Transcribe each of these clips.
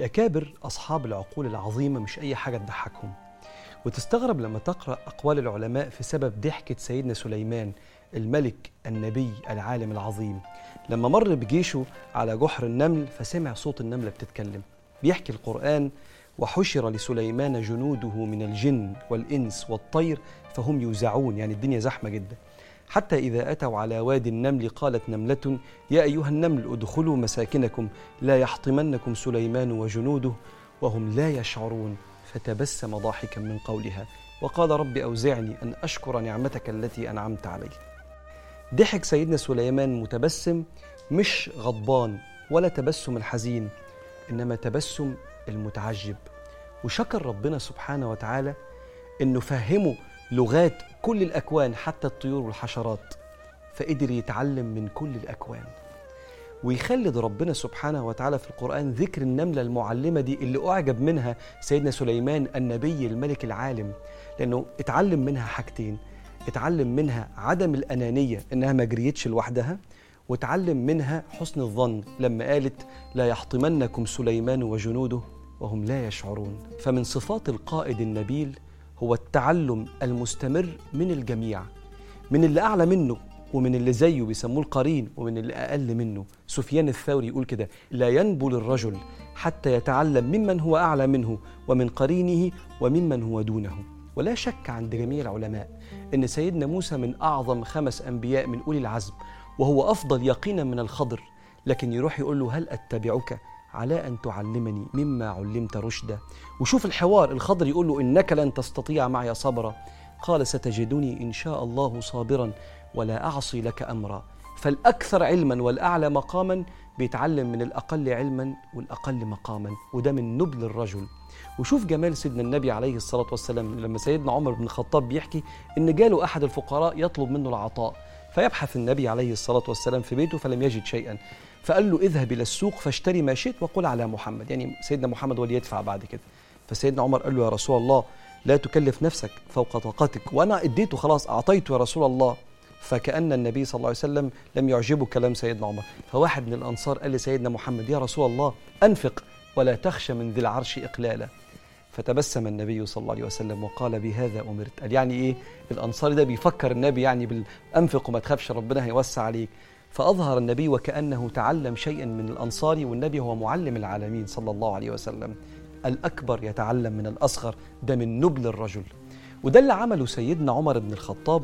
الأكابر أصحاب العقول العظيمة مش أي حاجة تضحكهم. وتستغرب لما تقرأ أقوال العلماء في سبب ضحكة سيدنا سليمان الملك النبي العالم العظيم. لما مر بجيشه على جحر النمل فسمع صوت النملة بتتكلم. بيحكي القرآن وحشر لسليمان جنوده من الجن والإنس والطير فهم يوزعون. يعني الدنيا زحمة جدا. حتى إذا أتوا على وادي النمل قالت نملة يا أيها النمل ادخلوا مساكنكم لا يحطمنكم سليمان وجنوده وهم لا يشعرون. فتبسم ضاحكا من قولها وقال رب أوزعني أن أشكر نعمتك التي أنعمت علي. ضحك سيدنا سليمان متبسم مش غضبان ولا تبسم الحزين إنما تبسم المتعجب. وشكر ربنا سبحانه وتعالى إنه فهمه لغات كل الأكوان حتى الطيور والحشرات فقدر يتعلم من كل الأكوان. ويخلد ربنا سبحانه وتعالى في القرآن ذكر النملة المعلمة دي اللي أعجب منها سيدنا سليمان النبي الملك العالم لأنه اتعلم منها حاجتين اتعلم منها عدم الأنانية إنها ما جريتش لوحدها وتعلم منها حسن الظن لما قالت لا يحطمنكم سليمان وجنوده وهم لا يشعرون فمن صفات القائد النبيل هو التعلم المستمر من الجميع من اللي أعلى منه ومن اللي زيه بيسموه القرين ومن اللي أقل منه. سفيان الثوري يقول كده لا ينبل الرجل حتى يتعلم ممن هو أعلى منه ومن قرينه وممن هو دونه. ولا شك عند جميع العلماء أن سيدنا موسى من أعظم خمس أنبياء من أولي العزم وهو أفضل يقينا من الخضر لكن يروح يقول له هل أتبعك؟ على أن تعلمني مما علمت رشدا. وشوف الحوار الخضر يقول له إنك لن تستطيع معي صبرا. قال ستجدني إن شاء الله صابرا ولا أعصي لك أمرا. فالأكثر علما والأعلى مقاما بيتعلم من الأقل علما والأقل مقاما. وده من نبل الرجل. وشوف جمال سيدنا النبي عليه الصلاة والسلام لما سيدنا عمر بن الخطاب بيحكي إن جاله أحد الفقراء يطلب منه العطاء. فيبحث النبي عليه الصلاة والسلام في بيته فلم يجد شيئا. فقال له اذهب إلى السوق فاشتري ما شئت وقل على محمد. يعني سيدنا محمد هو يدفع بعد كده. فسيدنا عمر قال له يا رسول الله لا تكلف نفسك فوق طاقتك. وأنا اديته خلاص أعطيته يا رسول الله. فكأن النبي صلى الله عليه وسلم لم يعجبه كلام سيدنا عمر. فواحد من الأنصار قال لسيدنا محمد يا رسول الله أنفق ولا تخشى من ذي العرش إقلالا. فتبسم النبي صلى الله عليه وسلم وقال بهذا أمرت. قال يعني إيه؟ الأنصاري ده بيفكر النبي يعني بالأنفق وما تخافش ربنا هيوسع عليك. فأظهر النبي وكأنه تعلم شيئا من الأنصار والنبي هو معلم العالمين صلى الله عليه وسلم. الأكبر يتعلم من الأصغر ده من نبل الرجل. وده اللي عمله سيدنا عمر بن الخطاب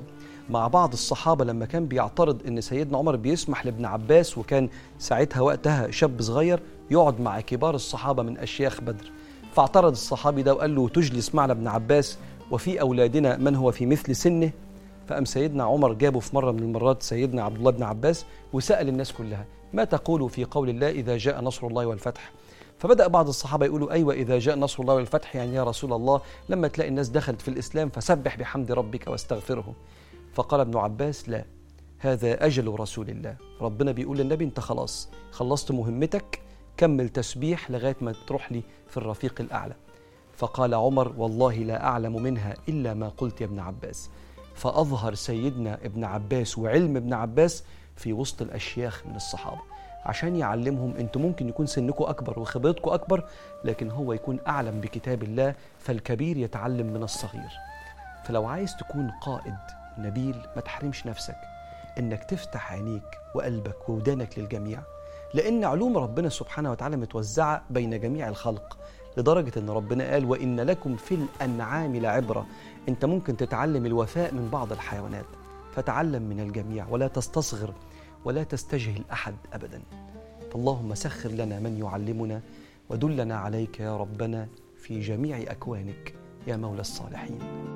مع بعض الصحابة لما كان بيعترض إن سيدنا عمر بيسمح لابن عباس وكان ساعتها وقتها شاب صغير يقعد مع كبار الصحابة من أشياخ بدر. فاعترض الصحابي ده وقال له تجلس معنا ابن عباس وفي أولادنا من هو في مثل سنه؟ فقام سيدنا عمر جابه في مرة من المرات سيدنا عبد الله بن عباس وسأل الناس كلها ما تقول في قول الله إذا جاء نصر الله والفتح؟ فبدأ بعض الصحابة يقولوا أيوة إذا جاء نصر الله والفتح يعني يا رسول الله لما تلاقي الناس دخلت في الإسلام فسبح بحمد ربك واستغفره. فقال ابن عباس لا هذا أجل رسول الله. ربنا بيقول للنبي أنت خلاص خلصت مهمتك كمل تسبيح لغاية ما تروح لي في الرفيق الأعلى. فقال عمر والله لا أعلم منها إلا ما قلت يا ابن عباس. فأظهر سيدنا ابن عباس وعلم ابن عباس في وسط الأشياخ من الصحابة. عشان يعلمهم أنتوا ممكن يكون سنكم أكبر وخبرتكم أكبر لكن هو يكون أعلم بكتاب الله فالكبير يتعلم من الصغير. فلو عايز تكون قائد نبيل ما تحرمش نفسك. إنك تفتح عينيك وقلبك وودانك للجميع. لأن علوم ربنا سبحانه وتعالى متوزعة بين جميع الخلق لدرجة إن ربنا قال وإن لكم في الأنعام لعبرة. أنت ممكن تتعلم الوفاء من بعض الحيوانات فتعلم من الجميع ولا تستصغر ولا تستجهل أحد ابدا. فاللهم سخر لنا من يعلمنا ودلنا عليك يا ربنا في جميع أكوانك يا مولى الصالحين.